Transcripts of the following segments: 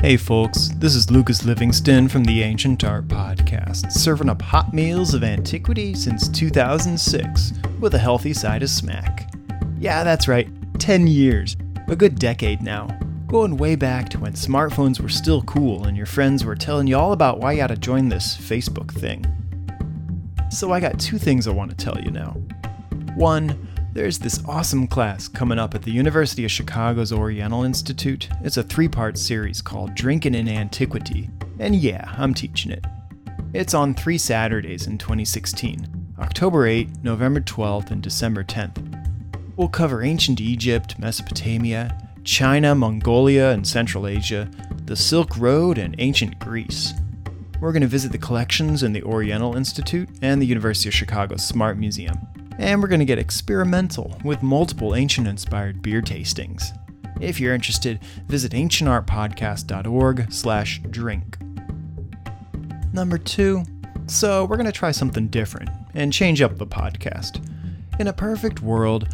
Hey folks, this is Lucas Livingston from the Ancient Art Podcast, serving up hot meals of antiquity since 2006 with a healthy side of smack. Yeah, that's right, 10 years, a good decade now. Going way back to when smartphones were still cool and your friends were telling you all about why you to join this Facebook thing. So I got two things I want to tell you now. One, there's this awesome class coming up at the University of Chicago's Oriental Institute. It's a three part series called Drinking in Antiquity, and yeah, I'm teaching it. It's on three Saturdays in 2016 October 8, November 12th, and December 10th. We'll cover ancient Egypt, Mesopotamia, China, Mongolia, and Central Asia, the Silk Road, and ancient Greece. We're going to visit the collections in the Oriental Institute and the University of Chicago's Smart Museum and we're going to get experimental with multiple ancient inspired beer tastings. If you're interested, visit ancientartpodcast.org slash drink. Number two, so we're going to try something different and change up the podcast. In a perfect world,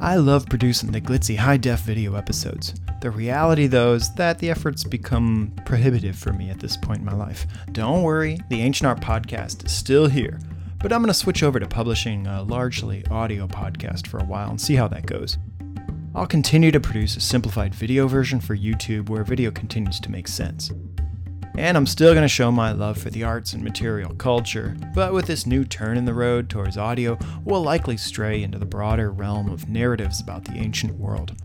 I love producing the glitzy high def video episodes. The reality, though, is that the efforts become prohibitive for me at this point in my life. Don't worry, the Ancient Art Podcast is still here but I'm going to switch over to publishing a largely audio podcast for a while and see how that goes. I'll continue to produce a simplified video version for YouTube where video continues to make sense. And I'm still going to show my love for the arts and material culture, but with this new turn in the road towards audio, we'll likely stray into the broader realm of narratives about the ancient world.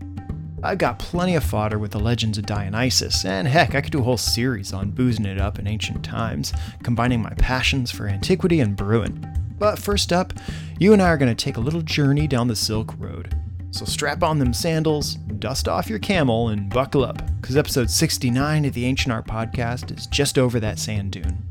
I've got plenty of fodder with the legends of Dionysus, and heck, I could do a whole series on boozing it up in ancient times, combining my passions for antiquity and brewing. But first up, you and I are going to take a little journey down the Silk Road. So strap on them sandals, dust off your camel, and buckle up, because episode 69 of the Ancient Art Podcast is just over that sand dune.